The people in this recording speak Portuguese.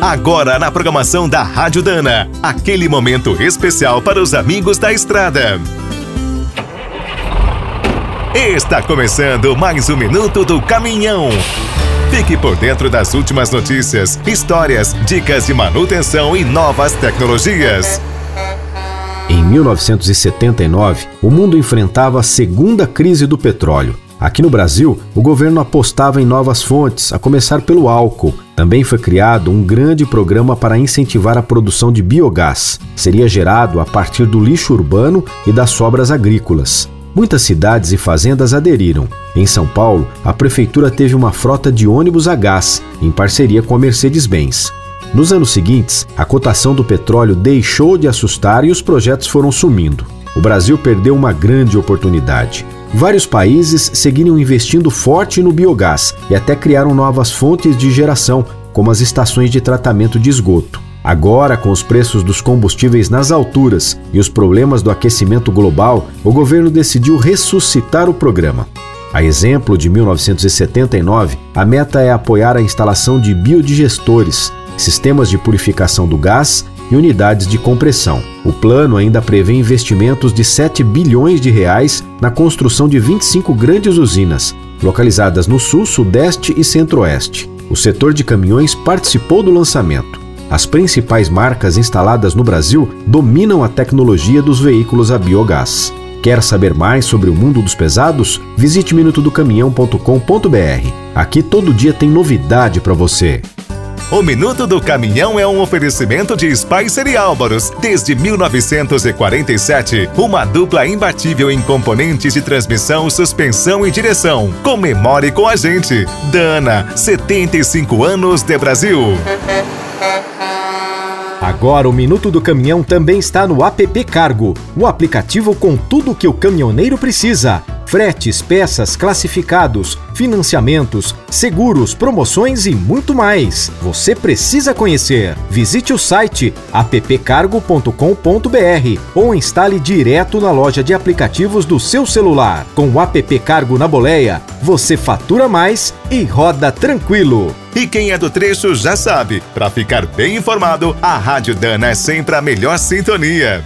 Agora na programação da Rádio Dana, aquele momento especial para os amigos da estrada. Está começando mais um minuto do caminhão. Fique por dentro das últimas notícias, histórias, dicas de manutenção e novas tecnologias. Em 1979, o mundo enfrentava a segunda crise do petróleo. Aqui no Brasil, o governo apostava em novas fontes, a começar pelo álcool. Também foi criado um grande programa para incentivar a produção de biogás. Seria gerado a partir do lixo urbano e das sobras agrícolas. Muitas cidades e fazendas aderiram. Em São Paulo, a prefeitura teve uma frota de ônibus a gás, em parceria com a Mercedes-Benz. Nos anos seguintes, a cotação do petróleo deixou de assustar e os projetos foram sumindo. O Brasil perdeu uma grande oportunidade. Vários países seguiram investindo forte no biogás e até criaram novas fontes de geração, como as estações de tratamento de esgoto. Agora, com os preços dos combustíveis nas alturas e os problemas do aquecimento global, o governo decidiu ressuscitar o programa. A exemplo de 1979, a meta é apoiar a instalação de biodigestores, sistemas de purificação do gás e unidades de compressão. O plano ainda prevê investimentos de 7 bilhões de reais na construção de 25 grandes usinas, localizadas no sul, sudeste e centro-oeste. O setor de caminhões participou do lançamento. As principais marcas instaladas no Brasil dominam a tecnologia dos veículos a biogás. Quer saber mais sobre o mundo dos pesados? Visite minutodocaminhão.com.br. Aqui todo dia tem novidade para você. O Minuto do Caminhão é um oferecimento de Spicer e Álvaros. Desde 1947, uma dupla imbatível em componentes de transmissão, suspensão e direção. Comemore com a gente. Dana, 75 anos de Brasil. Agora o Minuto do Caminhão também está no app Cargo, o aplicativo com tudo que o caminhoneiro precisa fretes, peças, classificados, financiamentos, seguros, promoções e muito mais. Você precisa conhecer. Visite o site appcargo.com.br ou instale direto na loja de aplicativos do seu celular. Com o app Cargo na boleia, você fatura mais e roda tranquilo. E quem é do trecho já sabe, para ficar bem informado, a Rádio Dana é sempre a melhor sintonia.